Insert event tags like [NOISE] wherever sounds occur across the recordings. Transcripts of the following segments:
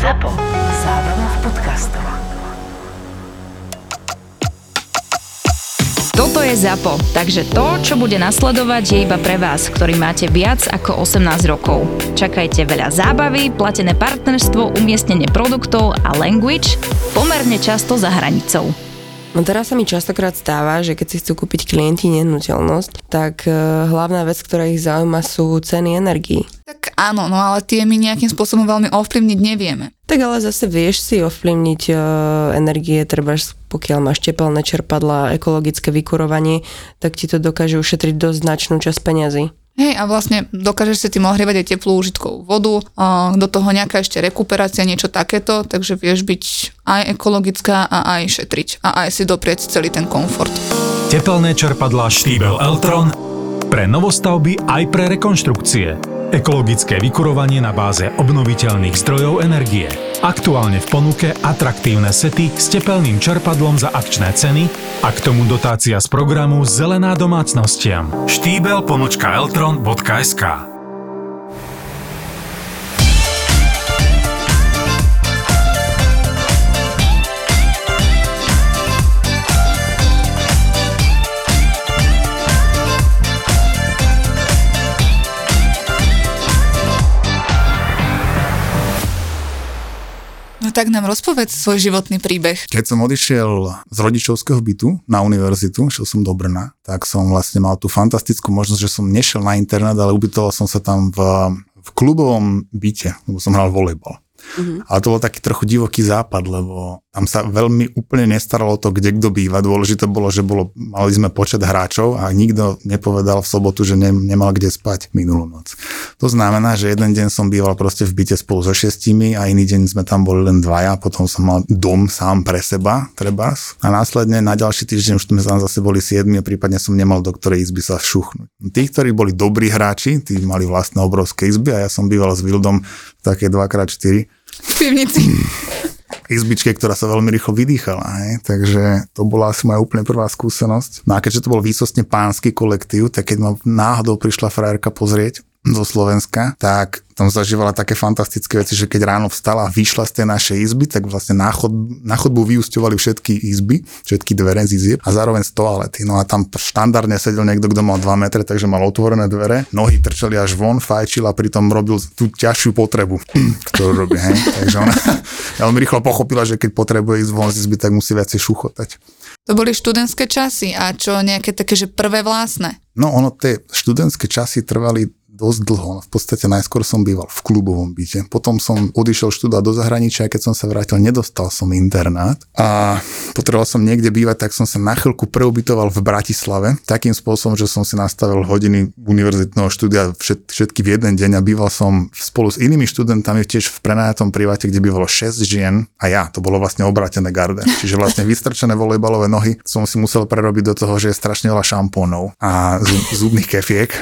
ZAPO. Zábrná v podcastov. Toto je ZAPO, takže to, čo bude nasledovať, je iba pre vás, ktorý máte viac ako 18 rokov. Čakajte veľa zábavy, platené partnerstvo, umiestnenie produktov a language pomerne často za hranicou. No teraz sa mi častokrát stáva, že keď si chcú kúpiť klienti nehnuteľnosť, tak e, hlavná vec, ktorá ich zaujíma sú ceny energií. Tak áno, no ale tie my nejakým spôsobom veľmi ovplyvniť nevieme. Tak ale zase vieš si ovplyvniť e, energie, treba pokiaľ máš tepelné čerpadla, ekologické vykurovanie, tak ti to dokáže ušetriť dosť značnú časť peňazí. Hej, a vlastne dokážeš si tým ohrievať aj teplú užitkovú vodu, a do toho nejaká ešte rekuperácia, niečo takéto, takže vieš byť aj ekologická a aj šetriť a aj si doprieť celý ten komfort. Tepelné čerpadlá Štýbel Eltron pre novostavby aj pre rekonštrukcie. Ekologické vykurovanie na báze obnoviteľných zdrojov energie. Aktuálne v ponuke atraktívne sety s tepelným čerpadlom za akčné ceny a k tomu dotácia z programu Zelená domácnostiam. štýbel.eltron.sk No tak nám rozpovedz svoj životný príbeh. Keď som odišiel z rodičovského bytu na univerzitu, šiel som do Brna, tak som vlastne mal tú fantastickú možnosť, že som nešiel na internet, ale ubytoval som sa tam v, v klubovom byte, lebo som hral volejbal. Mm-hmm. Ale to bol taký trochu divoký západ, lebo tam sa veľmi úplne nestaralo to, kde kto býva. Dôležité bolo, že bolo, mali sme počet hráčov a nikto nepovedal v sobotu, že ne, nemal kde spať minulú noc. To znamená, že jeden deň som býval proste v byte spolu so šestimi a iný deň sme tam boli len dvaja, potom som mal dom sám pre seba, treba. A následne na ďalší týždeň už sme tam zase boli siedmi a prípadne som nemal do ktorej izby sa šuchnúť. Tí, ktorí boli dobrí hráči, tí mali vlastné obrovské izby a ja som býval s Vildom v také 2x4 v pivnici. [LAUGHS] izbičke, ktorá sa veľmi rýchlo vydýchala. Hej? Takže to bola asi moja úplne prvá skúsenosť. No a keďže to bol výsostne pánsky kolektív, tak keď ma náhodou prišla frajerka pozrieť zo Slovenska, tak tam zažívala také fantastické veci, že keď ráno vstala a vyšla z tej našej izby, tak vlastne na, chod, na chodbu vyústovali všetky izby, všetky dvere z izieb a zároveň z toalety. No a tam štandardne sedel niekto, kto mal 2 metre, takže mal otvorené dvere, nohy trčali až von, fajčil a pritom robil tú ťažšiu potrebu, [CLEARS THROAT] ktorú robí. Hej? Takže ona [LAUGHS] veľmi rýchlo pochopila, že keď potrebuje ísť von z izby, tak musí viacej šuchotať. To boli študentské časy a čo nejaké také, že prvé vlastné? No ono, tie študentské časy trvali dosť dlho. V podstate najskôr som býval v klubovom byte. Potom som odišiel študovať do zahraničia a keď som sa vrátil, nedostal som internát a potreboval som niekde bývať, tak som sa na chvíľku preubytoval v Bratislave takým spôsobom, že som si nastavil hodiny univerzitného štúdia všet, všetky v jeden deň a býval som spolu s inými študentami tiež v prenajatom priváte, kde bývalo 6 žien a ja. To bolo vlastne obrátené garde. Čiže vlastne vystrčené volejbalové nohy som si musel prerobiť do toho, že je strašne veľa šampónov a zubných kefiek.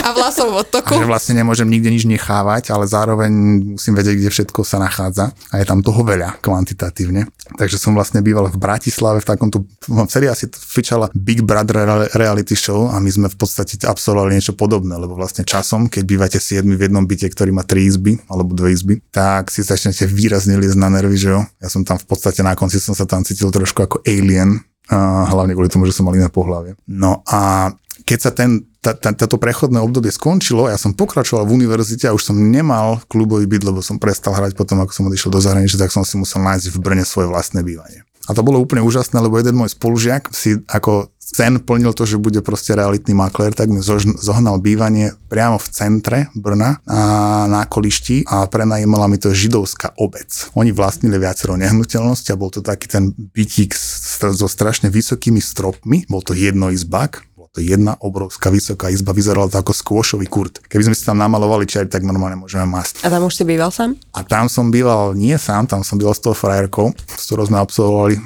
A vlasov od toku. Že vlastne nemôžem nikde nič nechávať, ale zároveň musím vedieť, kde všetko sa nachádza a je tam toho veľa kvantitatívne. Takže som vlastne býval v Bratislave v takomto, v sérii asi fičala Big Brother reality show a my sme v podstate absolvovali niečo podobné, lebo vlastne časom, keď bývate 7 v jednom byte, ktorý má 3 izby alebo 2 izby, tak si začnete výrazne liesť na nervy, že jo. Ja som tam v podstate na konci som sa tam cítil trošku ako alien, a hlavne kvôli tomu, že som mal iné pohľavie. No a keď sa ten, tá, tá, táto prechodné obdobie skončilo, ja som pokračoval v univerzite a už som nemal klubový byt, lebo som prestal hrať potom, ako som odišiel do zahraničia, tak som si musel nájsť v Brne svoje vlastné bývanie. A to bolo úplne úžasné, lebo jeden môj spolužiak si ako sen plnil to, že bude proste realitný maklér, tak mi zohnal bývanie priamo v centre Brna a na kolišti a prenajímala mi to židovská obec. Oni vlastnili viacero nehnuteľnosti a bol to taký ten bytík so strašne vysokými stropmi, bol to jednoizbak, to je jedna obrovská vysoká izba, vyzerala to ako skôšový kurt. Keby sme si tam namalovali čer, tak normálne môžeme masť. A tam už si býval sám? A tam som býval nie sám, tam som býval s tou frajerkou, s ktorou sme absolvovali e,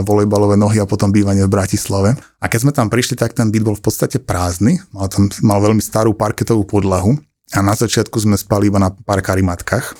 volejbalové nohy a potom bývanie v Bratislave. A keď sme tam prišli, tak ten byt bol v podstate prázdny, mal tam mal veľmi starú parketovú podlahu a na začiatku sme spali iba na pár karimatkách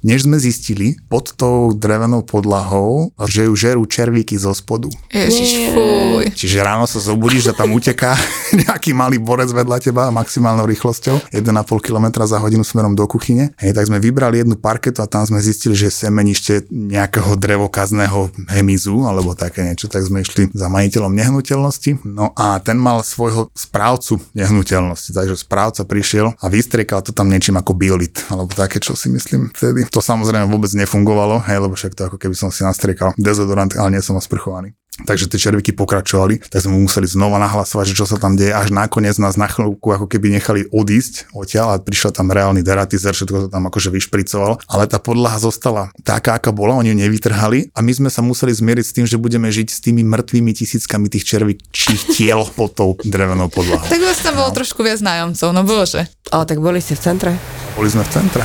než sme zistili pod tou drevenou podlahou, že ju žerú červíky zo spodu. Ježiš, fuj. Čiže ráno sa zobudíš a tam uteká [LAUGHS] nejaký malý borec vedľa teba maximálnou rýchlosťou 1,5 km za hodinu smerom do kuchyne. Hej, tak sme vybrali jednu parketu a tam sme zistili, že semenište nejakého drevokazného hemizu alebo také niečo, tak sme išli za majiteľom nehnuteľnosti. No a ten mal svojho správcu nehnuteľnosti, takže správca prišiel a vystriekal to tam niečím ako biolit, alebo také, čo si myslím vtedy. To samozrejme vôbec nefungovalo, hej, lebo však to ako keby som si nastriekal dezodorant, ale nie som osprchovaný. Takže tie červíky pokračovali, tak sme museli znova nahlasovať, že čo sa tam deje, až nakoniec nás na chvíľku ako keby nechali odísť odtiaľ a prišiel tam reálny deratizer, všetko to tam akože vyšpricoval, ale tá podlaha zostala taká, aká bola, oni ju nevytrhali a my sme sa museli zmieriť s tým, že budeme žiť s tými mŕtvými tisíckami tých červíčích tiel pod tou drevenou podlahou. Tak vás tam bolo trošku viac nájomcov, no bože. Ale tak boli ste v centre. Boli sme v centre.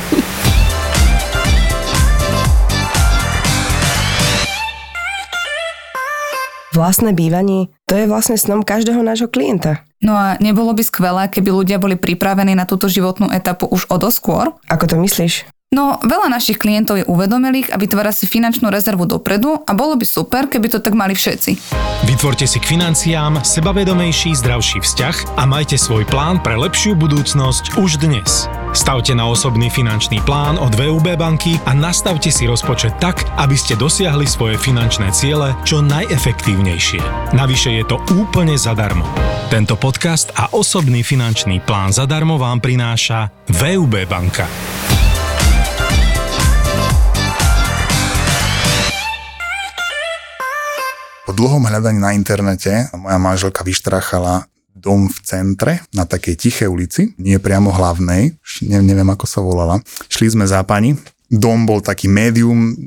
Vlastné bývanie, to je vlastne snom každého nášho klienta. No a nebolo by skvelé, keby ľudia boli pripravení na túto životnú etapu už odoskôr? Ako to myslíš? No, veľa našich klientov je uvedomelých a vytvára si finančnú rezervu dopredu a bolo by super, keby to tak mali všetci. Vytvorte si k financiám sebavedomejší, zdravší vzťah a majte svoj plán pre lepšiu budúcnosť už dnes. Stavte na osobný finančný plán od VUB banky a nastavte si rozpočet tak, aby ste dosiahli svoje finančné ciele čo najefektívnejšie. Navyše je to úplne zadarmo. Tento podcast a osobný finančný plán zadarmo vám prináša VUB banka. Po dlhom hľadaní na internete moja manželka vyštráchala dom v centre, na takej tichej ulici, nie priamo hlavnej, ne, neviem ako sa volala. Šli sme za pani, dom bol taký medium,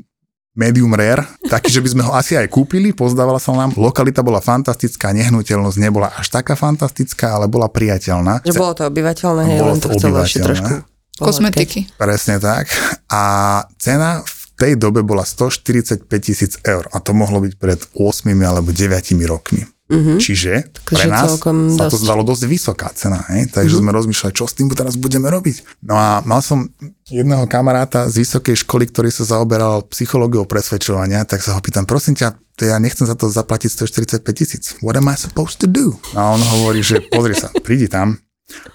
medium rare, taký, že by sme ho asi aj kúpili, pozdávala sa nám. Lokalita bola fantastická, nehnuteľnosť nebola až taká fantastická, ale bola priateľná. Že bolo to obyvateľné, hej, Bolo len to to chcelo ešte trošku. Kozmetiky. Presne tak. A cena v tej dobe bola 145 tisíc eur a to mohlo byť pred 8 alebo 9 rokmi. Mm-hmm. Čiže pre Takže nás sa to dosť. zdalo dosť vysoká cena, hej? takže mm-hmm. sme rozmýšľali, čo s tým teraz budeme robiť. No a mal som jedného kamaráta z vysokej školy, ktorý sa zaoberal psychológiou presvedčovania, tak sa ho pýtam, prosím ťa, to ja nechcem za to zaplatiť 145 tisíc. What am I supposed to do? A on hovorí, že pozri sa, prídi tam,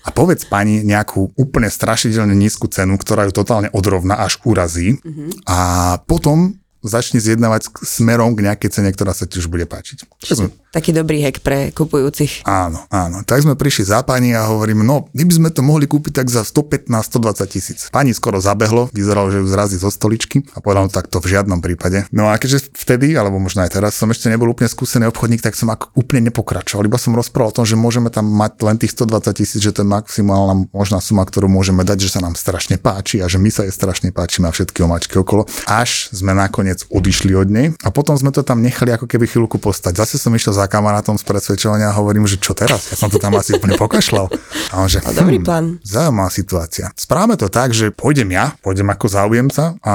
a povedz pani nejakú úplne strašidelne nízku cenu, ktorá ju totálne odrovná až urazí mm-hmm. a potom začni zjednávať smerom k nejakej cene, ktorá sa ti už bude páčiť. Sme, Taký dobrý hack pre kupujúcich. áno, áno. Tak sme prišli za pani a hovorím, no, my by sme to mohli kúpiť tak za 115-120 tisíc. Pani skoro zabehlo, vyzeralo, že ju zrazí zo stoličky a povedal, no tak to v žiadnom prípade. No a keďže vtedy, alebo možno aj teraz, som ešte nebol úplne skúsený obchodník, tak som ako úplne nepokračoval. Iba som rozprával o tom, že môžeme tam mať len tých 120 tisíc, že to je maximálna možná suma, ktorú môžeme dať, že sa nám strašne páči a že my sa jej strašne páčime a všetky omačky okolo. Až sme nakoniec odišli od nej a potom sme to tam nechali ako keby chvíľku postať. Zase som išiel za kamarátom z presvedčovania a hovorím, že čo teraz? Ja som to tam asi úplne pokašľal. A on, že, dobrý plán. Zaujímavá situácia. Správame to tak, že pôjdem ja, pôjdem ako záujemca a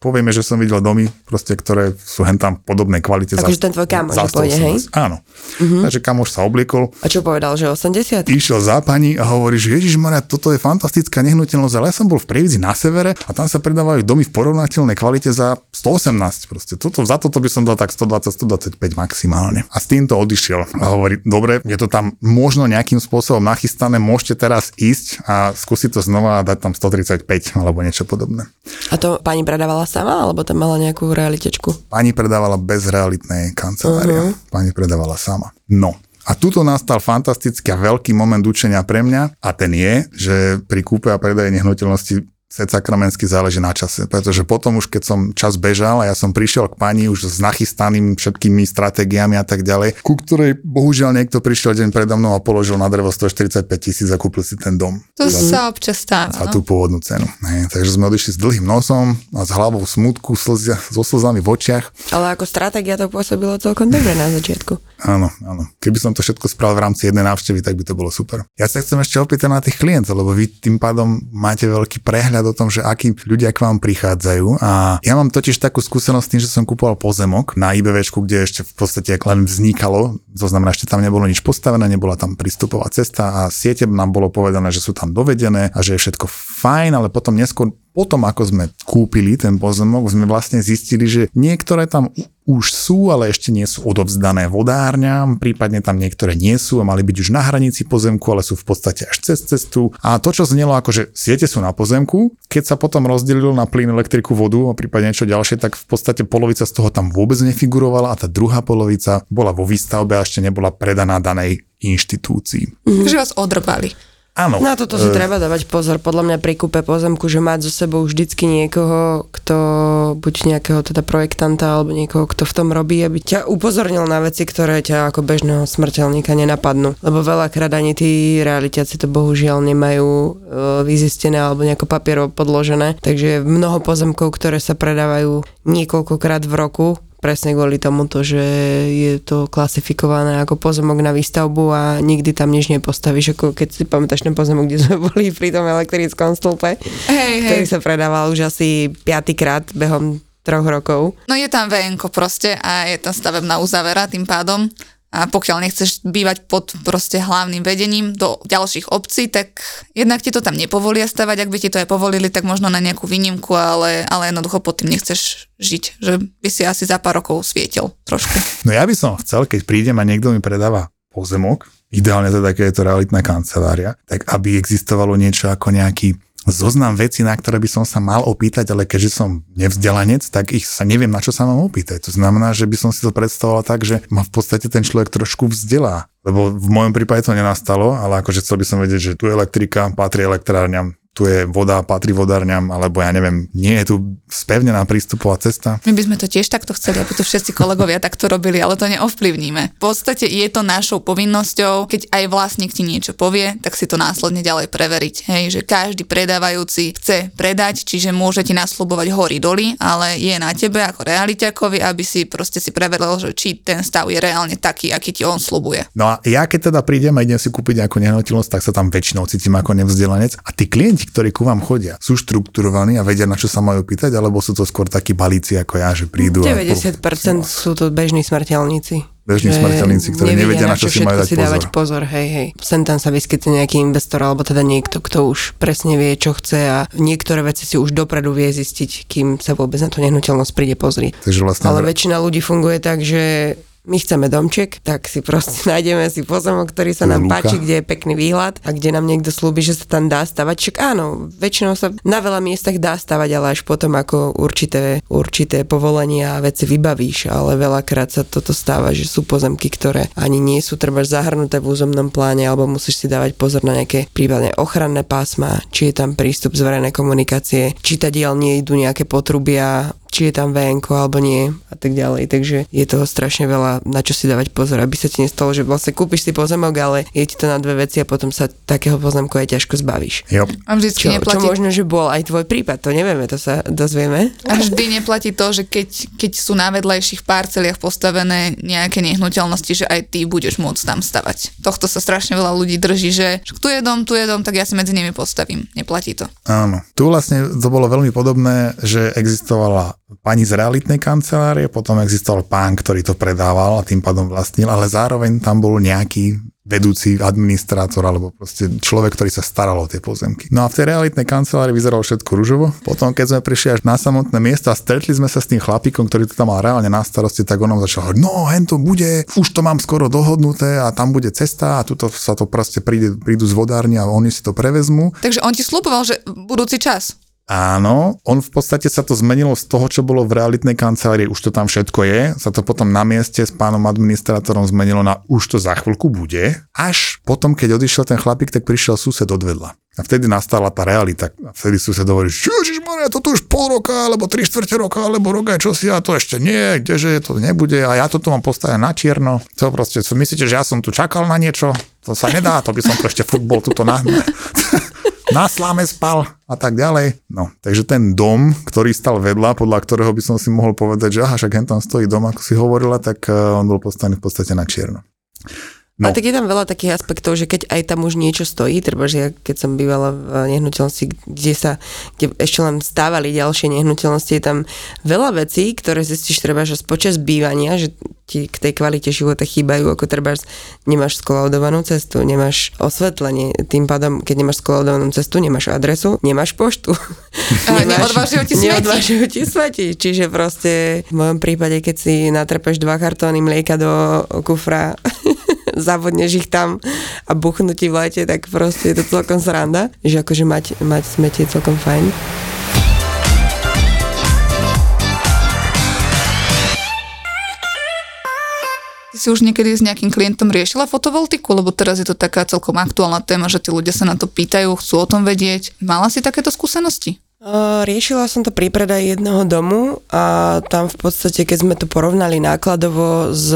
povieme, že som videl domy, proste, ktoré sú hen tam podobnej kvalite. Akože ten tvoj kamoš, za pôjde, hej? 118. Áno. Mm-hmm. Takže kamoš sa obliekol, A čo povedal, že 80? išiel za pani a hovorí, že Ježiš Maria, toto je fantastická nehnuteľnosť, ale ja som bol v Prievidzi na severe a tam sa predávajú domy v porovnateľnej kvalite za 118. Proste toto, za toto by som dal tak 120-125 maximálne. A s týmto odišiel a hovorí, dobre, je to tam možno nejakým spôsobom nachystané, môžete teraz ísť a skúsiť to znova a dať tam 135 alebo niečo podobné. A to pani predávala sama, alebo tam mala nejakú realitečku? Pani predávala bez realitnej kancelárie. Uh-huh. Pani predávala sama. No. A tuto nastal fantastický a veľký moment učenia pre mňa a ten je, že pri kúpe a predaji nehnuteľnosti Set sakramensky záleží na čase, pretože potom už keď som čas bežal a ja som prišiel k pani už s nachystaným všetkými stratégiami a tak ďalej, ku ktorej bohužiaľ niekto prišiel deň predo mnou a položil na drevo 145 tisíc a kúpil si ten dom To sa občas stáva. za No. tú pôvodnú cenu. Hej, takže sme odišli s dlhým nosom a s hlavou smutku, slzia, so slzami v očiach Ale ako stratégia to pôsobilo celkom dobre na začiatku. Áno, áno. Keby som to všetko spravil v rámci jednej návštevy, tak by to bolo super. Ja sa chcem ešte opýtať na tých klientov, lebo vy tým pádom máte veľký prehľad o tom, že akí ľudia k vám prichádzajú. A ja mám totiž takú skúsenosť s tým, že som kupoval pozemok na IBVčku, kde ešte v podstate len vznikalo, to znamená, ešte tam nebolo nič postavené, nebola tam prístupová cesta a siete nám bolo povedané, že sú tam dovedené a že je všetko fajn, ale potom neskôr potom, ako sme kúpili ten pozemok, sme vlastne zistili, že niektoré tam už sú, ale ešte nie sú odovzdané vodárňam, prípadne tam niektoré nie sú a mali byť už na hranici pozemku, ale sú v podstate až cez cestu. A to, čo znelo ako, že siete sú na pozemku, keď sa potom rozdelilo na plyn, elektriku, vodu a prípadne niečo ďalšie, tak v podstate polovica z toho tam vôbec nefigurovala a tá druhá polovica bola vo výstavbe a ešte nebola predaná danej inštitúcii. Takže vás odrbali. Áno. Na toto si e, treba dávať pozor, podľa mňa pri kúpe pozemku, že mať so sebou vždycky niekoho, kto buď nejakého teda projektanta alebo niekoho, kto v tom robí, aby ťa upozornil na veci, ktoré ťa ako bežného smrteľníka nenapadnú. Lebo veľakrát ani tí realitiaci to bohužiaľ nemajú e, vyzistené alebo nejako papierovo podložené. Takže mnoho pozemkov, ktoré sa predávajú niekoľkokrát v roku, presne kvôli tomuto, že je to klasifikované ako pozemok na výstavbu a nikdy tam nič nepostavíš, ako keď si pamätáš ten pozemok, kde sme [LAUGHS] boli pri tom elektrickom stĺpe, Hej, hej. ktorý sa predával už asi piatýkrát behom troch rokov. No je tam VNko proste a je tam stavebná uzavera tým pádom. A pokiaľ nechceš bývať pod proste hlavným vedením do ďalších obcí, tak jednak ti to tam nepovolia stavať, ak by ti to aj povolili, tak možno na nejakú výnimku, ale, ale jednoducho pod tým nechceš žiť, že by si asi za pár rokov svietil trošku. No ja by som chcel, keď prídem a niekto mi predáva pozemok, ideálne teda, keď je to realitná kancelária, tak aby existovalo niečo ako nejaký zoznam vecí, na ktoré by som sa mal opýtať, ale keďže som nevzdelanec, tak ich sa neviem, na čo sa mám opýtať. To znamená, že by som si to predstavoval tak, že ma v podstate ten človek trošku vzdelá. Lebo v mojom prípade to nenastalo, ale akože chcel by som vedieť, že tu je elektrika, patrí elektrárňam, tu je voda, patrí vodárňam, alebo ja neviem, nie je tu spevnená prístupová cesta. My by sme to tiež takto chceli, aby to všetci kolegovia takto robili, ale to neovplyvníme. V podstate je to našou povinnosťou, keď aj vlastník ti niečo povie, tak si to následne ďalej preveriť. Hej, že každý predávajúci chce predať, čiže môže ti nasľubovať hory doly, ale je na tebe ako realiťakovi, aby si proste si preveril, že či ten stav je reálne taký, aký ti on slubuje. No a ja keď teda prídem a idem si kúpiť nejakú nehnuteľnosť, tak sa tam väčšinou cítim ako nevzdelanec. A tí klienti, ktorí ku vám chodia, sú štrukturovaní a vedia, na čo sa majú pýtať, alebo sú to skôr takí balíci ako ja, že prídu a... 90% sú to bežní smrteľníci. Bežní smrteľníci, ktorí nevedia, na čo si majú dať si dávať pozor. pozor. Hej, hej. Sem tam sa vyskytne nejaký investor, alebo teda niekto, kto už presne vie, čo chce a niektoré veci si už dopredu vie zistiť, kým sa vôbec na tú nehnuteľnosť príde pozrieť. Takže vlastne... Ale väčšina ľudí funguje tak, že my chceme domček, tak si proste [LAUGHS] nájdeme si pozemok, ktorý sa nám lúka. páči, kde je pekný výhľad a kde nám niekto slúbi, že sa tam dá stavať. Však áno, väčšinou sa na veľa miestach dá stavať, ale až potom ako určité, určité povolenia a veci vybavíš, ale veľakrát sa toto stáva, že sú pozemky, ktoré ani nie sú treba zahrnuté v územnom pláne, alebo musíš si dávať pozor na nejaké prípadne ochranné pásma, či je tam prístup z verejnej komunikácie, či tadiaľ nie idú nejaké potrubia, či je tam VNko alebo nie a tak ďalej. Takže je toho strašne veľa, na čo si dávať pozor, aby sa ti nestalo, že vlastne kúpiš si pozemok, ale je ti to na dve veci a potom sa takého pozemku aj ťažko zbavíš. Jo. A vždycky Čo, čo neplatí možno, že bol aj tvoj prípad, to nevieme, to sa dozvieme. A vždy neplatí to, že keď, keď sú na vedľajších parceliach postavené nejaké nehnuteľnosti, že aj ty budeš môcť tam stavať. Tohto sa strašne veľa ľudí drží, že že tu je dom, tu je dom, tak ja si medzi nimi postavím. Neplatí to. Áno. Tu vlastne to bolo veľmi podobné, že existovala pani z realitnej kancelárie, potom existoval pán, ktorý to predával a tým pádom vlastnil, ale zároveň tam bol nejaký vedúci administrátor alebo proste človek, ktorý sa staral o tie pozemky. No a v tej realitnej kancelárii vyzeralo všetko ružovo. Potom, keď sme prišli až na samotné miesto a stretli sme sa s tým chlapíkom, ktorý to tam mal reálne na starosti, tak on nám začal hovoriť, no hen to bude, už to mám skoro dohodnuté a tam bude cesta a tuto sa to proste príde, prídu z vodárni a oni si to prevezmú. Takže on ti slúboval, že budúci čas. Áno, on v podstate sa to zmenilo z toho, čo bolo v realitnej kancelárii, už to tam všetko je, sa to potom na mieste s pánom administrátorom zmenilo na už to za chvíľku bude, až potom, keď odišiel ten chlapík, tak prišiel sused odvedla. A vtedy nastala tá realita. A vtedy sused hovorí, že Ježišmarja, to tu už pol roka, alebo tri štvrte roka, alebo rok aj čosi, a to ešte nie, kdeže to nebude, a ja to tu mám postavené na čierno. To proste, myslíte, že ja som tu čakal na niečo? To sa nedá, to by som to ešte futbol tuto na... [LAUGHS] na sláme spal a tak ďalej. No, takže ten dom, ktorý stal vedľa, podľa ktorého by som si mohol povedať, že aha, však tam stojí dom, ako si hovorila, tak eh, on bol postavený v podstate na čierno. No. A tak je tam veľa takých aspektov, že keď aj tam už niečo stojí, treba, že ja, keď som bývala v nehnuteľnosti, kde sa, kde ešte len stávali ďalšie nehnuteľnosti, je tam veľa vecí, ktoré zistíš treba, že počas bývania, že ti k tej kvalite života chýbajú, ako treba, nemáš skolaudovanú cestu, nemáš osvetlenie, tým pádom, keď nemáš skolaudovanú cestu, nemáš adresu, nemáš poštu. [LAUGHS] A neodvážujú ti smeti. Neodvážujú ti smeti. Čiže proste v mojom prípade, keď si natrepeš dva kartóny mlieka do kufra, [LAUGHS] zabudneš ich tam a buchnú ti v lete, tak proste je to celkom sranda, že akože mať, mať smeti je celkom fajn. Si už niekedy s nejakým klientom riešila fotovoltiku, lebo teraz je to taká celkom aktuálna téma, že tí ľudia sa na to pýtajú, chcú o tom vedieť. Mala si takéto skúsenosti? Riešila som to pri predaji jedného domu a tam v podstate, keď sme to porovnali nákladovo s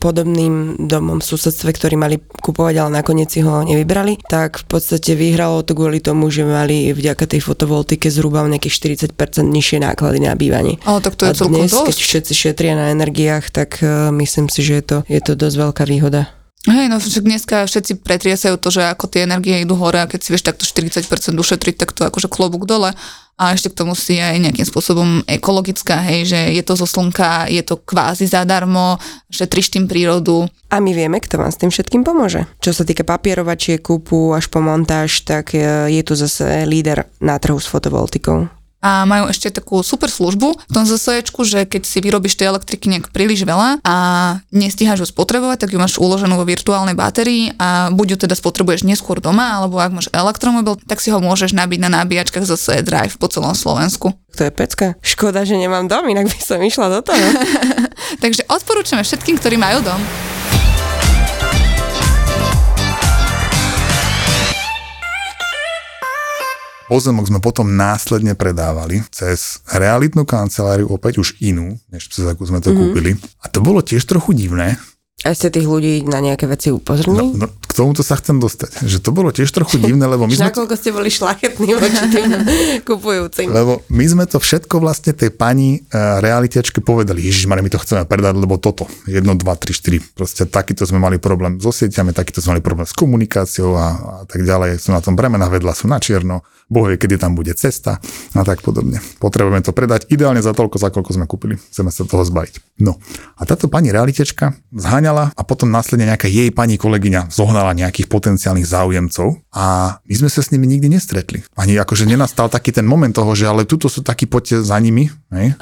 podobným domom v susedstve, ktorý mali kupovať, ale nakoniec si ho nevybrali, tak v podstate vyhralo to kvôli tomu, že mali vďaka tej fotovoltike zhruba nejakých 40% nižšie náklady na bývanie. Ale tak to je a celkom dnes, dosť. keď všetci šetria na energiách, tak myslím si, že je to, je to dosť veľká výhoda. Hej, no však dneska všetci pretriesajú to, že ako tie energie idú hore a keď si vieš takto 40% ušetriť, tak to akože klobúk dole. A ešte k tomu si aj nejakým spôsobom ekologická, hej, že je to zo slnka, je to kvázi zadarmo, šetríš tým prírodu. A my vieme, kto vám s tým všetkým pomôže. Čo sa týka papierovačie, kúpu až po montáž, tak e, je tu zase líder na trhu s fotovoltikou. A majú ešte takú super službu v tom ZSEčku, že keď si vyrobíš tej elektriky nejak príliš veľa a nestíhaš ju spotrebovať, tak ju máš uloženú vo virtuálnej batérii a buď ju teda spotrebuješ neskôr doma, alebo ak máš elektromobil, tak si ho môžeš nabiť na nabíjačkách ZSE Drive po celom Slovensku. To je pecka. Škoda, že nemám dom, inak by som išla do toho. [LAUGHS] Takže odporúčame všetkým, ktorí majú dom. Pozemok sme potom následne predávali cez realitnú kanceláriu, opäť už inú, než cez akú sme to mm-hmm. kúpili. A to bolo tiež trochu divné, A ste tých ľudí na nejaké veci No, upozornili? no, k tomuto sa chcem dostať. Že to bolo tiež trochu [LAUGHS] divné, lebo my sme... Nakoľko ste boli šlachetní voči tým [LAUGHS] kupujúcim. Lebo my sme to všetko vlastne tej pani uh, realitečke povedali, Ježiš, my to chceme predať, lebo toto, 1, 2, 3, 4, proste takýto sme mali problém so sieťami, takýto sme mali problém s komunikáciou a, a tak ďalej, sú na tom bremena vedľa, sú na čierno, boh vie, kedy tam bude cesta a tak podobne. Potrebujeme to predať ideálne za toľko, za koľko sme kúpili. Chceme sa toho zbaviť. No a táto pani realitečka zháňala a potom následne nejaká jej pani kolegyňa zohnala nejakých potenciálnych záujemcov a my sme sa s nimi nikdy nestretli. Ani akože nenastal taký ten moment toho, že ale tuto sú takí, poďte za nimi. Hej?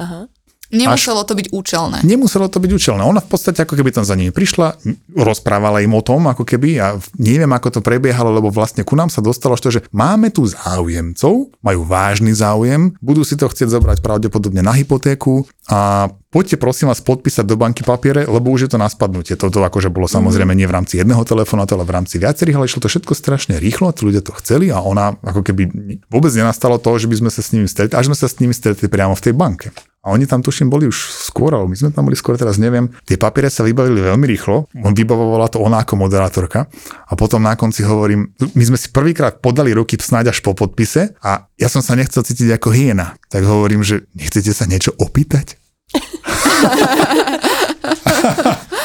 Nemuselo to byť účelné. Nemuselo to byť účelné. Ona v podstate ako keby tam za nimi prišla, rozprávala im o tom, ako keby, a neviem, ako to prebiehalo, lebo vlastne ku nám sa dostalo to, že máme tu záujemcov, majú vážny záujem, budú si to chcieť zobrať pravdepodobne na hypotéku a poďte prosím vás podpísať do banky papiere, lebo už je to na spadnutie. Toto akože bolo samozrejme nie v rámci jedného telefonátu, ale v rámci viacerých, ale išlo to všetko strašne rýchlo, tí ľudia to chceli a ona ako keby vôbec nenastalo to, že by sme sa s nimi stretli, až sme sa s nimi stretli priamo v tej banke. A oni tam tuším boli už skôr, ale my sme tam boli skôr, teraz neviem. Tie papiere sa vybavili veľmi rýchlo, vybavovala to ona ako moderátorka a potom na konci hovorím, my sme si prvýkrát podali ruky snáď až po podpise a ja som sa nechcel cítiť ako hyena. Tak hovorím, že nechcete sa niečo opýtať? [LAUGHS]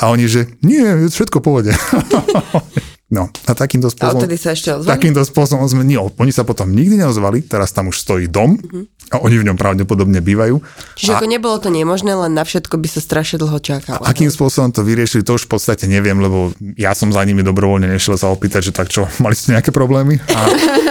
A oni, že nie, všetko v pohode. [LAUGHS] No a takýmto A spôsobom... odtedy sa ešte ozvali? Takýmto spôsobom sme, nie, oni sa potom nikdy neozvali, teraz tam už stojí dom a oni v ňom pravdepodobne bývajú. Čiže a, ako nebolo to nemožné, len na všetko by sa strašne dlho čakalo. akým spôsobom to vyriešili, to už v podstate neviem, lebo ja som za nimi dobrovoľne nešiel sa opýtať, že tak čo, [LAUGHS] mali ste nejaké problémy? A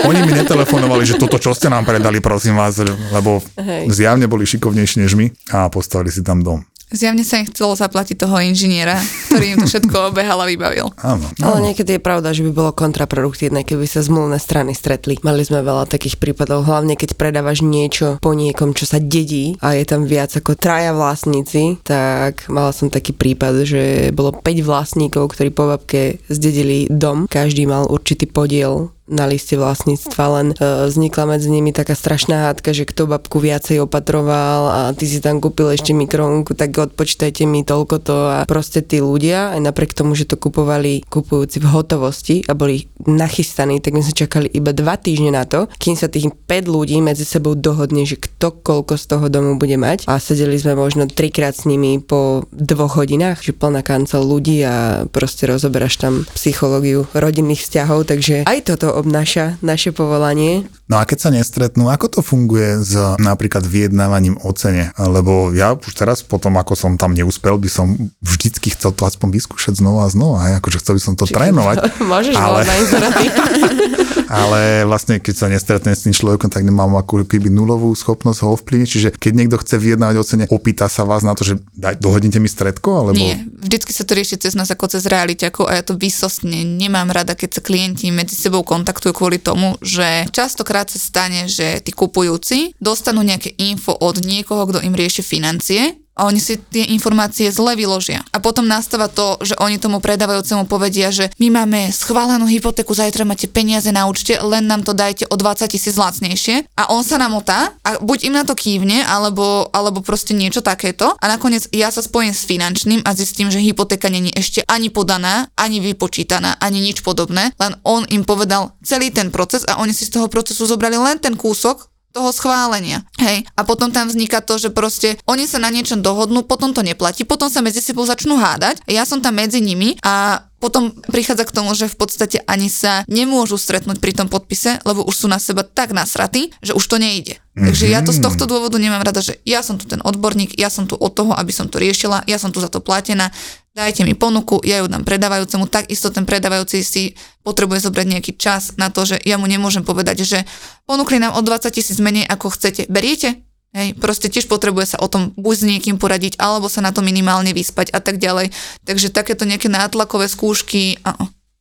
oni mi netelefonovali, že toto, čo ste nám predali, prosím vás, lebo Hej. zjavne boli šikovnejší než my a postavili si tam dom. Zjavne sa im chcelo zaplatiť toho inžiniera, ktorý im to všetko [LAUGHS] obehal a vybavil. Áno. Ale niekedy je pravda, že by bolo kontraproduktívne, keby sa zmluvné strany stretli. Mali sme veľa takých prípadov, hlavne keď predávaš niečo po niekom, čo sa dedí a je tam viac ako traja vlastníci, tak mala som taký prípad, že bolo 5 vlastníkov, ktorí po babke zdedili dom, každý mal určitý podiel na liste vlastníctva, len uh, vznikla medzi nimi taká strašná hádka, že kto babku viacej opatroval a ty si tam kúpil ešte mikrovlnku, tak odpočítajte mi toľko to a proste tí ľudia, aj napriek tomu, že to kupovali kupujúci v hotovosti a boli nachystaní, tak my sme čakali iba dva týždne na to, kým sa tých 5 ľudí medzi sebou dohodne, že kto koľko z toho domu bude mať. A sedeli sme možno trikrát s nimi po dvoch hodinách, že plná kancel ľudí a proste rozoberáš tam psychológiu rodinných vzťahov, takže aj toto obnáša naše povolanie. No a keď sa nestretnú, ako to funguje s napríklad vyjednávaním o cene? Lebo ja už teraz potom, ako som tam neúspel, by som vždycky chcel to aspoň vyskúšať znova a znova. Aj akože chcel by som to Čiže trénovať. [LAUGHS] Môžeš ale... [LAUGHS] ale vlastne keď sa nestretne s tým človekom, tak nemám ako keby nulovú schopnosť ho ovplyvniť. Čiže keď niekto chce vyjednávať o cene, opýta sa vás na to, že daj, dohodnite mi stredko? Alebo... Nie, vždycky sa to rieši cez nás ako cez realiťakov a ja to vysostne nemám rada, keď sa klienti medzi sebou kontaktujú kvôli tomu, že častokrát sa stane, že tí kupujúci dostanú nejaké info od niekoho, kto im rieši financie a oni si tie informácie zle vyložia. A potom nastáva to, že oni tomu predávajúcemu povedia, že my máme schválenú hypotéku, zajtra máte peniaze na účte, len nám to dajte o 20 tisíc lacnejšie. A on sa namotá a buď im na to kývne, alebo, alebo proste niečo takéto. A nakoniec ja sa spojím s finančným a zistím, že hypotéka není ešte ani podaná, ani vypočítaná, ani nič podobné. Len on im povedal celý ten proces a oni si z toho procesu zobrali len ten kúsok, toho schválenia. Hej. A potom tam vzniká to, že proste oni sa na niečom dohodnú, potom to neplatí, potom sa medzi sebou začnú hádať. Ja som tam medzi nimi a potom prichádza k tomu, že v podstate ani sa nemôžu stretnúť pri tom podpise, lebo už sú na seba tak nasratí, že už to nejde. Mm-hmm. Takže ja to z tohto dôvodu nemám rada, že ja som tu ten odborník, ja som tu od toho, aby som to riešila, ja som tu za to platená, dajte mi ponuku, ja ju dám predávajúcemu, takisto ten predávajúci si potrebuje zobrať nejaký čas na to, že ja mu nemôžem povedať, že ponúkli nám o 20 tisíc menej ako chcete, beriete? Hej, proste tiež potrebuje sa o tom buď s niekým poradiť, alebo sa na to minimálne vyspať a tak ďalej. Takže takéto nejaké nátlakové skúšky,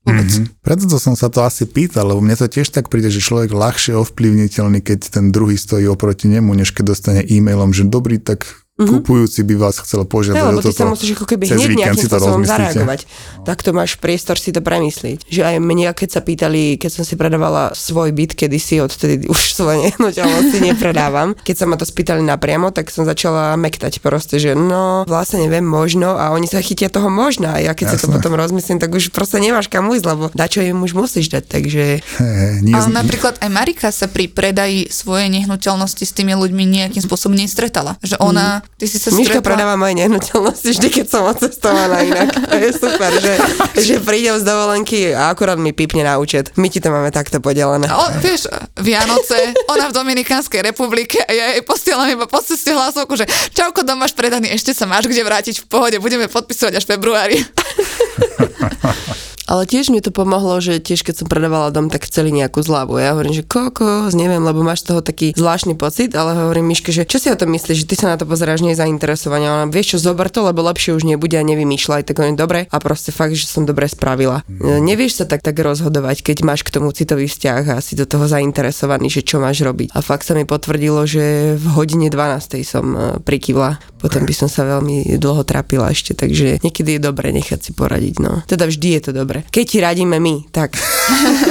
vôbec. Mm-hmm. Preto som sa to asi pýtal, lebo mne to tiež tak príde, že človek ľahšie ovplyvniteľný, keď ten druhý stojí oproti nemu, než keď dostane e-mailom, že dobrý, tak Mm-hmm. Kupujúci by vás chcel požiadať no, o toto. ty sa musíš ako keby hneď nejakým spôsobom zareagovať. No. Tak to máš priestor si to premyslieť. Že aj mne, keď sa pýtali, keď som si predávala svoj byt, kedy si odtedy už [LAUGHS] svoje nehnuteľnosti nepredávam, keď sa ma to spýtali napriamo, tak som začala mektať proste, že no, vlastne neviem, možno a oni sa chytia toho možno a ja keď si to potom rozmyslím, tak už proste nemáš kam ujsť, lebo dačo im už musíš dať, takže... Hey, nie Ale napríklad aj Marika sa pri predaji svojej nehnuteľnosti s tými ľuďmi nejakým spôsobom nestretala. Že ona mm Ty si sa Miška stretla... predáva moje nehnuteľnosti vždy, keď som odcestovaná inak. To je super, že, že prídem z dovolenky a akurát mi pípne na účet. My ti to máme takto podelené. O, vieš, Vianoce, ona v Dominikánskej republike a ja jej postielam iba po ceste hlasovku, že čauko, dom máš predaný, ešte sa máš kde vrátiť v pohode, budeme podpisovať až v februári. [LAUGHS] Ale tiež mi to pomohlo, že tiež keď som predávala dom, tak chceli nejakú zľavu. Ja hovorím, že kokos, neviem, lebo máš toho taký zvláštny pocit, ale hovorím Miške, že čo si o tom myslíš, že ty sa na to pozeráš nie zainteresovania. Ona, vieš čo, zober to, lebo lepšie už nebude a nevymýšľaj, tak on dobre a proste fakt, že som dobre spravila. Mm. Nevieš sa tak tak rozhodovať, keď máš k tomu citový vzťah a si do toho zainteresovaný, že čo máš robiť. A fakt sa mi potvrdilo, že v hodine 12. som e, prikývla. Potom by som sa veľmi dlho trápila ešte, takže niekedy je dobre nechať si poradiť. No. Teda vždy je to dobre Keď ti radíme my, tak.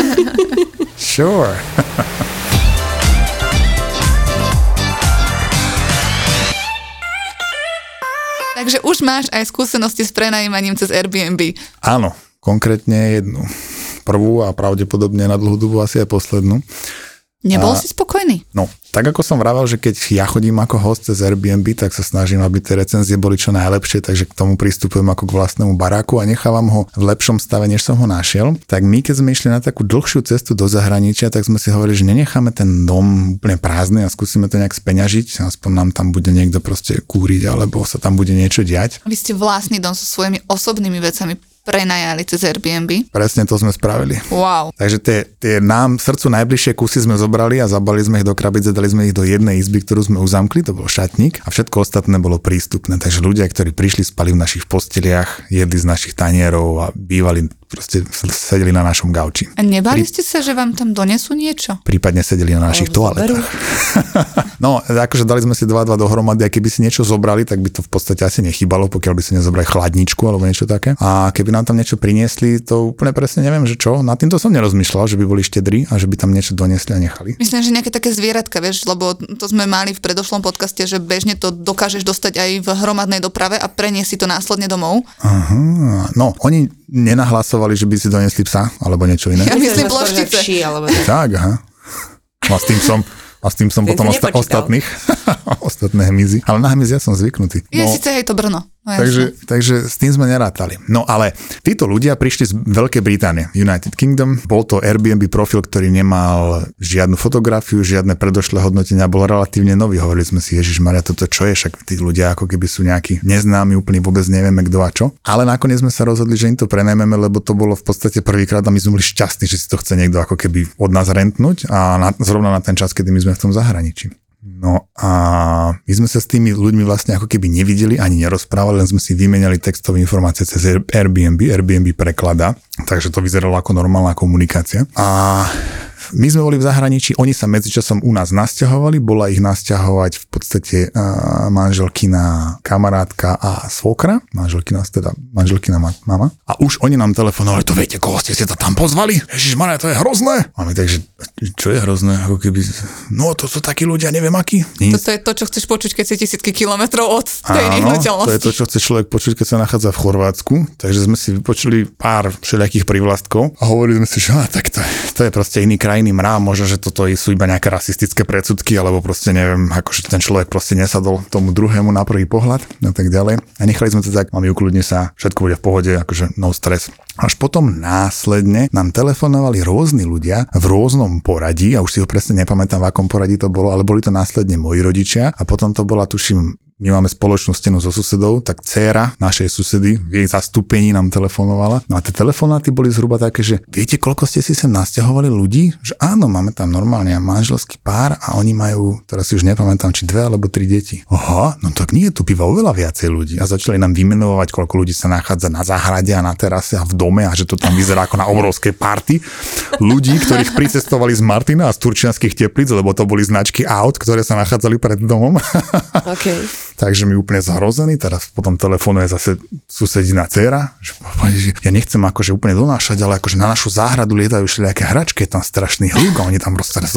[LAUGHS] sure. [LAUGHS] Takže už máš aj skúsenosti s prenajímaním cez Airbnb. Áno, konkrétne jednu. Prvú a pravdepodobne na dlhú dobu asi aj poslednú. Nebol a, si spokojný? No, tak ako som vravel, že keď ja chodím ako host cez Airbnb, tak sa snažím, aby tie recenzie boli čo najlepšie, takže k tomu pristupujem ako k vlastnému baráku a nechávam ho v lepšom stave, než som ho našiel. Tak my, keď sme išli na takú dlhšiu cestu do zahraničia, tak sme si hovorili, že nenecháme ten dom úplne prázdny a skúsime to nejak speňažiť, aspoň nám tam bude niekto proste kúriť alebo sa tam bude niečo diať. Vy ste vlastný dom so svojimi osobnými vecami prenajali cez Airbnb. Presne to sme spravili. Wow. Takže tie, tie nám srdcu najbližšie kusy sme zobrali a zabali sme ich do krabice, dali sme ich do jednej izby, ktorú sme uzamkli, to bol šatník a všetko ostatné bolo prístupné. Takže ľudia, ktorí prišli, spali v našich posteliach, jedli z našich tanierov a bývali proste sedeli na našom gauči. A nebali ste sa, že vám tam donesú niečo? Prípadne sedeli na našich toaletách. [LAUGHS] no, akože dali sme si dva dva dohromady a keby si niečo zobrali, tak by to v podstate asi nechybalo, pokiaľ by si nezobrali chladničku alebo niečo také. A keby nám tam niečo priniesli, to úplne presne neviem, že čo. Na týmto som nerozmýšľal, že by boli štedri a že by tam niečo donesli a nechali. Myslím, že nejaké také zvieratka, vieš, lebo to sme mali v predošlom podcaste, že bežne to dokážeš dostať aj v hromadnej doprave a preniesť si to následne domov. Aha, no, oni nenahlasovali, že by si donesli psa alebo niečo iné. Ja myslím ploštice. tak. Tak, aha. No a s tým som, a s tým som Ten potom osta- ostatných, [LAUGHS] ostatné hmyzy. Ale na hmyzy ja som zvyknutý. Je No, síce hej to Brno. No, takže, takže s tým sme nerátali. No ale títo ľudia prišli z Veľkej Británie, United Kingdom. Bol to Airbnb profil, ktorý nemal žiadnu fotografiu, žiadne predošlé hodnotenia, bol relatívne nový. Hovorili sme si, Ježiš Maria, toto čo je, však tí ľudia ako keby sú nejakí neznámi, úplne vôbec nevieme kto a čo. Ale nakoniec sme sa rozhodli, že im to prenajmeme, lebo to bolo v podstate prvýkrát a my sme boli šťastní, že si to chce niekto ako keby od nás rentnúť a na, zrovna na ten čas, kedy my sme v tom zahraničí. No a my sme sa s tými ľuďmi vlastne ako keby nevideli ani nerozprávali, len sme si vymenali textové informácie cez Air- Airbnb, Airbnb preklada, takže to vyzeralo ako normálna komunikácia. A my sme boli v zahraničí, oni sa medzičasom u nás nasťahovali, bola ich nasťahovať v podstate uh, manželkina kamarátka a svokra, manželkina, teda manželkina ma- mama. A už oni nám telefonovali, to viete, koho ste si to tam pozvali? Ježiš to je hrozné. A my takže, čo je hrozné? Ako keby, no to sú takí ľudia, neviem akí. Nie, Toto je to, čo chceš počuť, keď si tisícky kilometrov od tej nehnuteľnosti. to je to, čo chce človek počuť, keď sa nachádza v Chorvátsku. Takže sme si vypočuli pár všelijakých privlastkov a hovorili sme si, že á, tak to, to je proste iný krajný mrav, možno, že toto sú iba nejaké rasistické predsudky, alebo proste neviem, akože ten človek proste nesadol tomu druhému na prvý pohľad a tak ďalej. A nechali sme to tak, mami, ukludni sa, všetko bude v pohode, akože no stres. Až potom následne nám telefonovali rôzni ľudia v rôznom poradí, a už si ho presne nepamätám, v akom poradí to bolo, ale boli to následne moji rodičia a potom to bola, tuším, my máme spoločnú stenu so susedou, tak dcéra našej susedy v jej zastúpení nám telefonovala. No a tie telefonáty boli zhruba také, že viete, koľko ste si sem nasťahovali ľudí? Že áno, máme tam normálne manželský pár a oni majú, teraz si už nepamätám, či dve alebo tri deti. Aha, no tak nie, tu býva oveľa viacej ľudí. A začali nám vymenovať, koľko ľudí sa nachádza na záhrade a na terase a v dome a že to tam vyzerá ako na obrovskej party. Ľudí, ktorých pricestovali z Martina a z turčianských teplíc, lebo to boli značky aut, ktoré sa nachádzali pred domom. Okay. Takže mi úplne zhrozený, teraz potom telefonuje zase susedina dcera, že, že ja nechcem akože úplne donášať, ale akože na našu záhradu lietajú všelijaké hračky, je tam strašný hluk a oni tam roz, roz,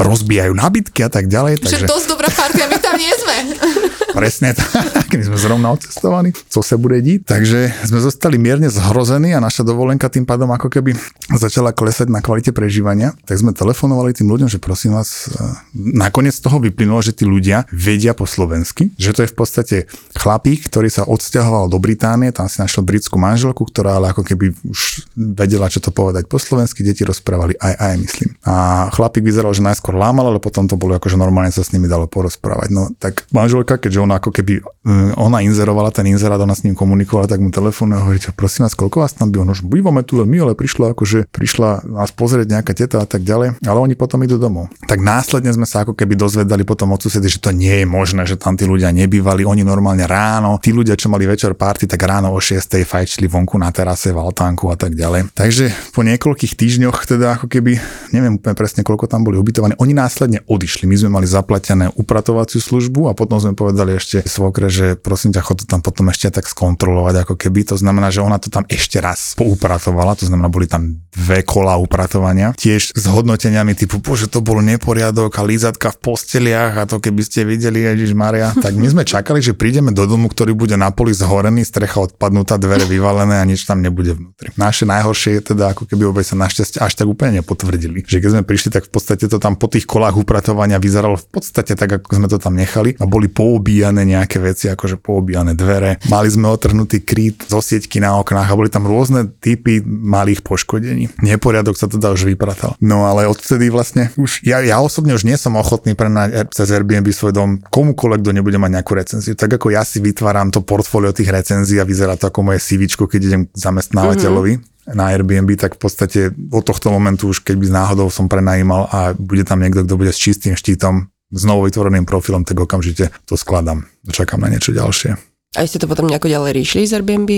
rozbijajú nabytky a tak ďalej. Že Takže dosť dobrá partia, my tam nie sme. [LAUGHS] presne [LAUGHS] tak, my sme zrovna odcestovaní, co sa bude diť. Takže sme zostali mierne zhrození a naša dovolenka tým pádom ako keby začala klesať na kvalite prežívania. Tak sme telefonovali tým ľuďom, že prosím vás, e, nakoniec z toho vyplynulo, že tí ľudia vedia po slovensky, že to je v podstate chlapík, ktorý sa odsťahoval do Británie, tam si našiel britskú manželku, ktorá ale ako keby už vedela, čo to povedať po slovensky, deti rozprávali aj aj, myslím. A chlapík vyzeral, že najskôr lámal, ale potom to bolo ako, že normálne sa s nimi dalo porozprávať. No tak manželka, keďže ona ako keby, e, ona inzerovala ten inzerát, ona s ním komunikovala, tak mu telefónne a hovorí, že prosím vás, koľko vás tam bylo? No, že bývame tu len my, ale prišla akože, prišla nás pozrieť nejaká teta a tak ďalej, ale oni potom idú domov. Tak následne sme sa ako keby dozvedali potom od susedy, že to nie je možné, že tam tí ľudia nebývali, oni normálne ráno, tí ľudia, čo mali večer party, tak ráno o 6. fajčili vonku na terase, v altánku a tak ďalej. Takže po niekoľkých týždňoch, teda ako keby, neviem úplne presne, koľko tam boli ubytovaní, oni následne odišli. My sme mali zaplatené upratovaciu službu a potom sme povedali ešte svokre, že prosím ťa, chod to tam potom ešte tak skontrolovať, ako keby. To znamená, že ona to tam ešte raz poupratovala, to znamená, boli tam dve kola upratovania. Tiež s hodnoteniami typu, bože, to bol neporiadok a lízatka v posteliach a to keby ste videli, Ježiš Maria. [LAUGHS] Tak my sme čakali, že prídeme do domu, ktorý bude na poli zhorený, strecha odpadnutá, dvere vyvalené a nič tam nebude vnútri. Naše najhoršie je teda, ako keby obe sa našťastie až tak úplne nepotvrdili. Že keď sme prišli, tak v podstate to tam po tých kolách upratovania vyzeralo v podstate tak, ako sme to tam nechali a boli poobíjane nejaké veci, akože poobíjane dvere. Mali sme otrhnutý kryt zo sieťky na oknách a boli tam rôzne typy malých poškodení. Neporiadok sa teda už vypratal. No ale odtedy vlastne už, ja, ja osobne už nie som ochotný prenať cez Airbnb svoj dom komukoľvek, kto nebude mať nejakú recenziu. Tak ako ja si vytváram to portfólio tých recenzií a vyzerá to ako moje CV, keď idem k zamestnávateľovi. Mm-hmm. na Airbnb, tak v podstate od tohto momentu už keď by náhodou som prenajímal a bude tam niekto, kto bude s čistým štítom, s novou vytvoreným profilom, tak okamžite to skladám. Čakám na niečo ďalšie. A ste to potom nejako ďalej riešili z Airbnb?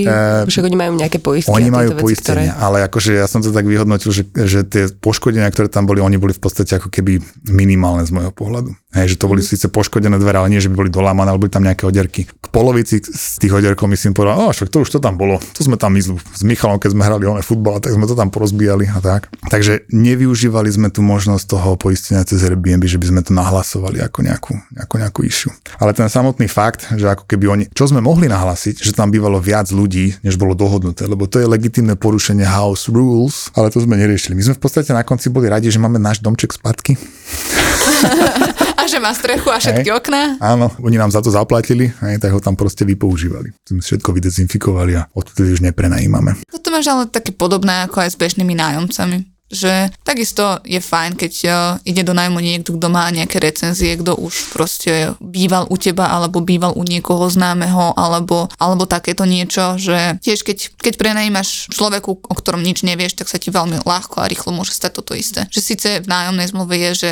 Však oni majú nejaké poistky Oni majú veci, poistenie, ktoré... ale akože ja som to tak vyhodnotil, že, že tie poškodenia, ktoré tam boli, oni boli v podstate ako keby minimálne z môjho pohľadu. Hej, že to boli Mhm. síce poškodené dvere, ale nie, že by boli dolámané, ale boli tam nejaké odierky. K polovici z tých odierkov myslím povedal, o, však to už to tam bolo, to sme tam my s Michalom, keď sme hrali oné futbal, tak sme to tam porozbíjali a tak. Takže nevyužívali sme tú možnosť toho poistenia cez Airbnb, že by sme to nahlasovali ako nejakú, ako nejakú issue. Ale ten samotný fakt, že ako keby oni, čo sme mohli nahlasiť, že tam bývalo viac ľudí, než bolo dohodnuté, lebo to je legitimné porušenie house rules, ale to sme neriešili. My sme v podstate na konci boli radi, že máme náš domček spadky. [LAUGHS] A že má strechu a všetky Hej. okná. Áno, oni nám za to zaplatili, hej, tak ho tam proste vypoužívali. Sme všetko vydezinfikovali a odtedy už neprenajímame. Toto máš ale také podobné ako aj s bežnými nájomcami. Že takisto je fajn, keď uh, ide do nájmu niekto, kto má nejaké recenzie, kto už proste býval u teba, alebo býval u niekoho známeho, alebo, alebo takéto niečo, že tiež keď, keď prenajímaš človeku, o ktorom nič nevieš, tak sa ti veľmi ľahko a rýchlo môže stať toto isté. Že síce v nájomnej zmluve je, že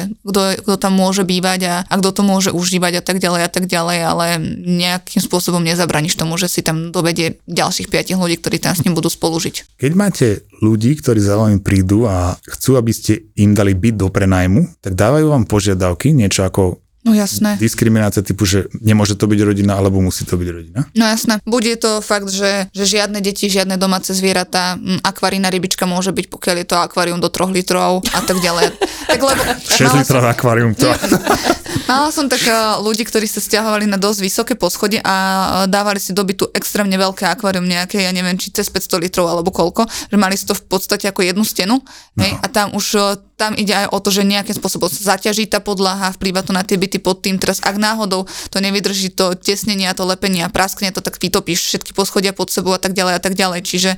kto tam môže bývať a, a kto to môže užívať a tak ďalej a tak ďalej, ale nejakým spôsobom nezabraníš tomu, že si tam dovedie ďalších piatich ľudí, ktorí tam s ním budú spolužiť. Keď máte ľudí, ktorí za vami prídu a chcú, aby ste im dali byt do prenajmu, tak dávajú vám požiadavky, niečo ako No jasné. diskriminácia typu, že nemôže to byť rodina, alebo musí to byť rodina. No jasné. Bude to fakt, že, že žiadne deti, žiadne domáce zvieratá, akvarína rybička môže byť, pokiaľ je to akvárium do 3 litrov a tak ďalej. [LAUGHS] tak lebo 6 mala, som, litrov akvárium, to... [LAUGHS] mala som tak eh, ľudí, ktorí sa stiahovali na dosť vysoké poschodie a eh, dávali si do bytu extrémne veľké akvárium nejaké, ja neviem, či cez 500 litrov alebo koľko, že mali si to v podstate ako jednu stenu hej, a tam už eh, tam ide aj o to, že nejakým spôsobom sa zaťaží tá podlaha, vplýva to na tie byty pod tým. Teraz ak náhodou to nevydrží to tesnenie a to lepenie a praskne to, tak vytopíš všetky poschodia pod sebou a tak ďalej a tak ďalej. Čiže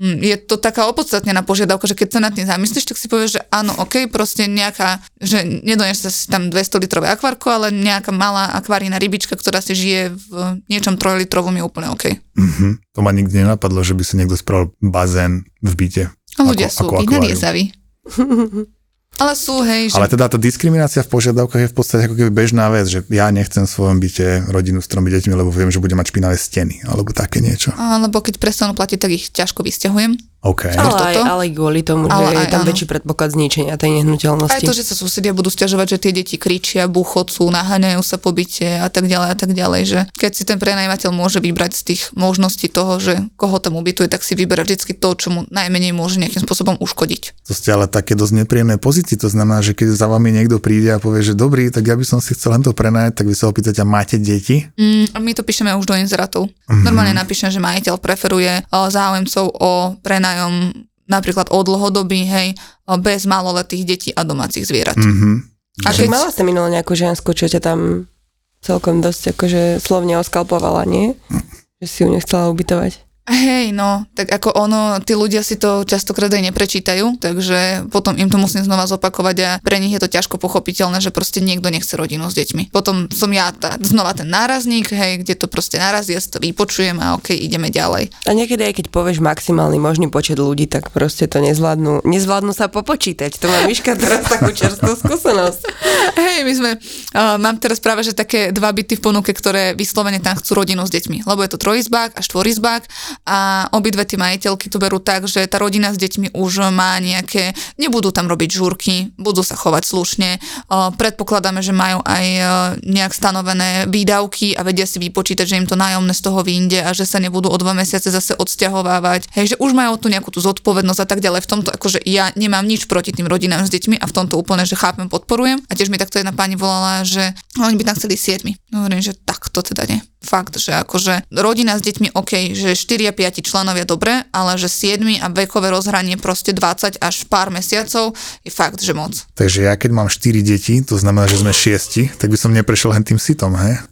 mm, je to taká opodstatnená požiadavka, že keď sa nad tým zamyslíš, tak si povieš, že áno, ok, proste nejaká, že nedoneš sa si tam 200 litrové akvárko, ale nejaká malá akvárijná rybička, ktorá si žije v niečom 3 litrovom je úplne ok. Mhm. To ma nikdy nenapadlo, že by si niekto spravil bazén v byte. A ľudia Ako- sú ako akvárium. [LAUGHS] Ale sú, hej, že... Ale teda tá diskriminácia v požiadavkách je v podstate ako keby bežná vec, že ja nechcem v svojom byte rodinu s tromi deťmi, lebo viem, že bude mať špinavé steny, alebo také niečo. Alebo keď prestanú platiť, tak ich ťažko vysťahujem. OK. Ale aj, ale aj kvôli tomu, Ale že je aj tam áno. väčší predpoklad zničenia tej nehnuteľnosti. Aj to, že sa susedia budú stiažovať, že tie deti kričia, buchocú, naháňajú sa po byte a tak ďalej a tak ďalej, že keď si ten prenajímateľ môže vybrať z tých možností toho, že koho tam ubytuje, tak si vyberá vždy to, čo mu najmenej môže nejakým spôsobom uškodiť. To ste ale také dosť nepríjemné pozície, to znamená, že keď za vami niekto príde a povie, že dobrý, tak ja by som si chcel len to prenajať, tak vy sa opýtate, a máte deti? Mm, a my to píšeme už do inzerátov. Mm-hmm. Normálne napíšem, že majiteľ preferuje o, záujemcov o prenajom napríklad o dlhodobý, hej, bez maloletých detí a domácich zvierat. Mm. Mhm. A keď, mala ste minule nejakú žensku, čo ťa tam celkom dosť akože slovne oskalpovala, nie? Že si ju nechcela ubytovať. Hej, no, tak ako ono, tí ľudia si to častokrát aj neprečítajú, takže potom im to musím znova zopakovať a pre nich je to ťažko pochopiteľné, že proste niekto nechce rodinu s deťmi. Potom som ja tá, znova ten nárazník, hej, kde to proste narazí, ja si to vypočujem a ok, ideme ďalej. A niekedy aj keď povieš maximálny možný počet ľudí, tak proste to nezvládnu, nezvládnu sa popočítať. To má Miška teraz takú čerstvú skúsenosť. Hej, my sme, uh, mám teraz práve, že také dva byty v ponuke, ktoré vyslovene tam chcú rodinu s deťmi, lebo je to trojizbák a štvorizbák a obidve tie majiteľky to berú tak, že tá rodina s deťmi už má nejaké, nebudú tam robiť žúrky, budú sa chovať slušne, predpokladáme, že majú aj nejak stanovené výdavky a vedia si vypočítať, že im to nájomné z toho vyjde a že sa nebudú o dva mesiace zase odsťahovávať. Hej, že už majú tu nejakú tú zodpovednosť a tak ďalej. V tomto akože ja nemám nič proti tým rodinám s deťmi a v tomto úplne, že chápem, podporujem. A tiež mi takto jedna pani volala, že oni by tam chceli siedmi. Hovorím, že tak to teda nie. Fakt, že akože rodina s deťmi OK, že 4 a 5 členovia dobre, ale že 7 a vekové rozhranie proste 20 až pár mesiacov je fakt, že moc. Takže ja keď mám 4 deti, to znamená, že sme 6, tak by som neprešiel len tým sitom, hej?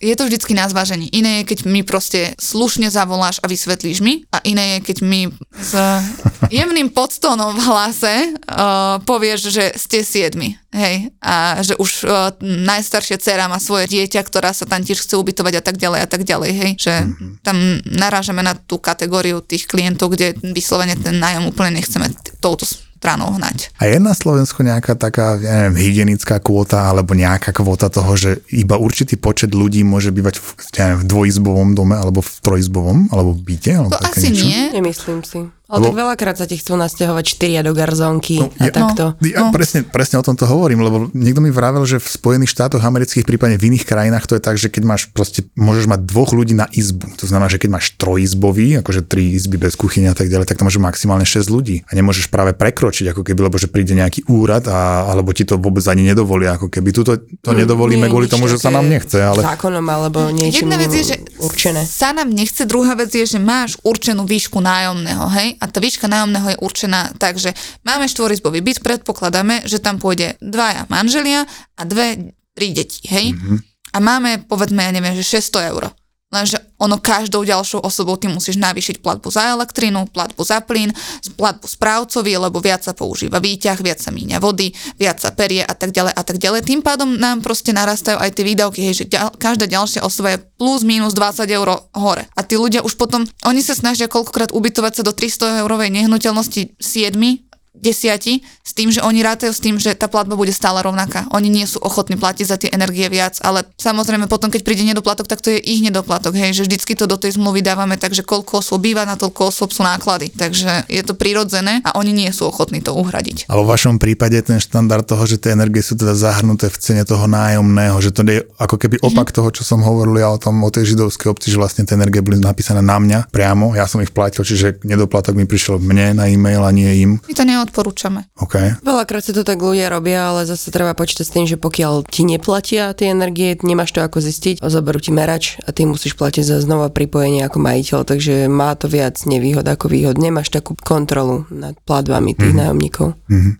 Je to vždycky na zvážení. Iné je, keď mi proste slušne zavoláš a vysvetlíš mi a iné je, keď mi s [LAUGHS] jemným podstónom v hlase uh, povieš, že ste siedmi. Hej, a že už uh, najstaršia dcera má svoje dieťa, ktorá sa tam tiež chce ubytovať a tak ďalej a tak ďalej, hej, že mm-hmm. tam narážame na tú kategóriu tých klientov, kde vyslovene ten nájom úplne nechceme t- touto stranou hnať. A je na Slovensku nejaká taká, ja neviem, hygienická kvóta alebo nejaká kvóta toho, že iba určitý počet ľudí môže bývať v, ja neviem, v dvojizbovom dome alebo v trojizbovom alebo v byte? Alebo To také asi niečo? nie. Nemyslím si. Ale tak veľakrát sa ti chcú nasťahovať štyria do garzónky No, a takto. Ja No. presne, presne o tomto hovorím, lebo niekto mi vravel, že v Spojených štátoch amerických, prípadne v iných krajinách to je tak, že keď máš proste, môžeš mať dvoch ľudí na izbu. To znamená, že keď máš trojizbový, akože tri izby bez kuchyne a tak ďalej, tak to môže maximálne 6 ľudí. A nemôžeš práve prekročiť, ako keby, lebo že príde nejaký úrad a, alebo ti to vôbec ani nedovolia, ako keby. Tuto to nedovolíme Nie kvôli tomu, že sa nám nechce, ale Zákonom alebo niečím Jedna vec je, že určené. sa nám nechce, druhá vec je, že máš určenú výšku nájomného, hej? A tá výška nájomného je určená tak, že máme štvorizbový byt, predpokladáme, že tam pôjde dvaja manželia a dve, tri deti, hej? Mhm. A máme, povedzme, ja neviem, že 600 eur. Lenže ono každou ďalšou osobou ty musíš navýšiť platbu za elektrínu, platbu za plyn, platbu správcovi, lebo viac sa používa výťah, viac sa míňa vody, viac sa perie a tak ďalej a tak ďalej. Tým pádom nám proste narastajú aj tie výdavky, hej, že ďal, každá ďalšia osoba je plus minus 20 eur hore. A tí ľudia už potom, oni sa snažia koľkokrát ubytovať sa do 300 eurovej nehnuteľnosti 7 desiati s tým, že oni rátajú s tým, že tá platba bude stále rovnaká. Oni nie sú ochotní platiť za tie energie viac, ale samozrejme potom, keď príde nedoplatok, tak to je ich nedoplatok, hej, že vždycky to do tej zmluvy dávame, takže koľko osôb býva, na toľko osôb sú náklady. Takže je to prirodzené a oni nie sú ochotní to uhradiť. Ale v vašom prípade ten štandard toho, že tie energie sú teda zahrnuté v cene toho nájomného, že to je ako keby opak toho, čo som hovoril ja o tom, o tej židovskej obci, že vlastne tie energie boli napísané na mňa priamo, ja som ich platil, čiže nedoplatok mi prišiel mne na e-mail a nie im. My to neodporúčame. OK. Veľakrát sa to tak ľudia robia, ale zase treba počítať s tým, že pokiaľ ti neplatia tie energie, nemáš to ako zistiť, zoberú ti merač a ty musíš platiť za znova pripojenie ako majiteľ, takže má to viac nevýhod ako výhod. Nemáš takú kontrolu nad platbami tých mm-hmm. nájomníkov.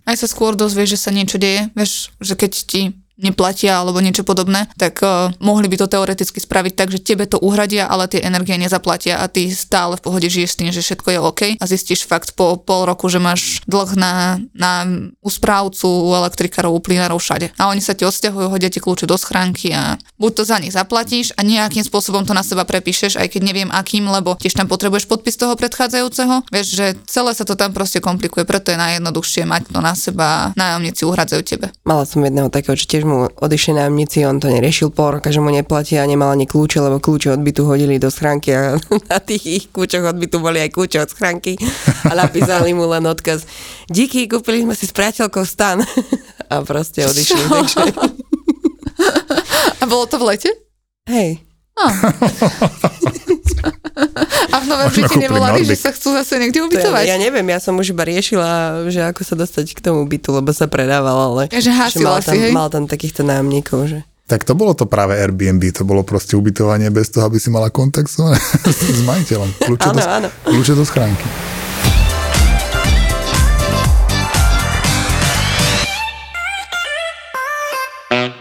Aj sa skôr dozvieš, že sa niečo deje, vieš, že keď ti neplatia alebo niečo podobné, tak uh, mohli by to teoreticky spraviť tak, že tebe to uhradia, ale tie energie nezaplatia a ty stále v pohode žiješ s tým, že všetko je OK a zistíš fakt po pol roku, že máš dlh na, na u správcu, u elektrikárov, u plynárov všade. A oni sa ti odsťahujú, hodia ti kľúče do schránky a buď to za nich zaplatíš a nejakým spôsobom to na seba prepíšeš, aj keď neviem akým, lebo tiež tam potrebuješ podpis toho predchádzajúceho. Vieš, že celé sa to tam proste komplikuje, preto je najjednoduchšie mať to na seba, nájomníci uhradzajú tebe. Mala som jedného takého, že tiež mu odišli nájomníci, on to neriešil roka, že mu neplatia a nemal ani kľúče, lebo kľúče od bytu hodili do schránky a [LAUGHS] na tých ich kľúčoch od bytu boli aj kľúče od schránky a napísali mu len odkaz. Díky, kúpili sme si s priateľkou stan [LAUGHS] a proste odišli. Takže, [LAUGHS] A bolo to v lete? hej, A v Brite kúpili nevolali, že sa chcú zase niekde to ubytovať? ja, ja neviem, ja som už iba riešila, že ako sa dostať k tomu bytu, lebo sa predával, ale že hásila mal, tam, hej? mal tam takýchto nájomníkov, že Tak to bolo to práve Airbnb, to bolo proste ubytovanie bez toho, aby si mala kontakt s, [LAUGHS] majiteľom. Kľúče, do, Áno, áno. kľúče do schránky.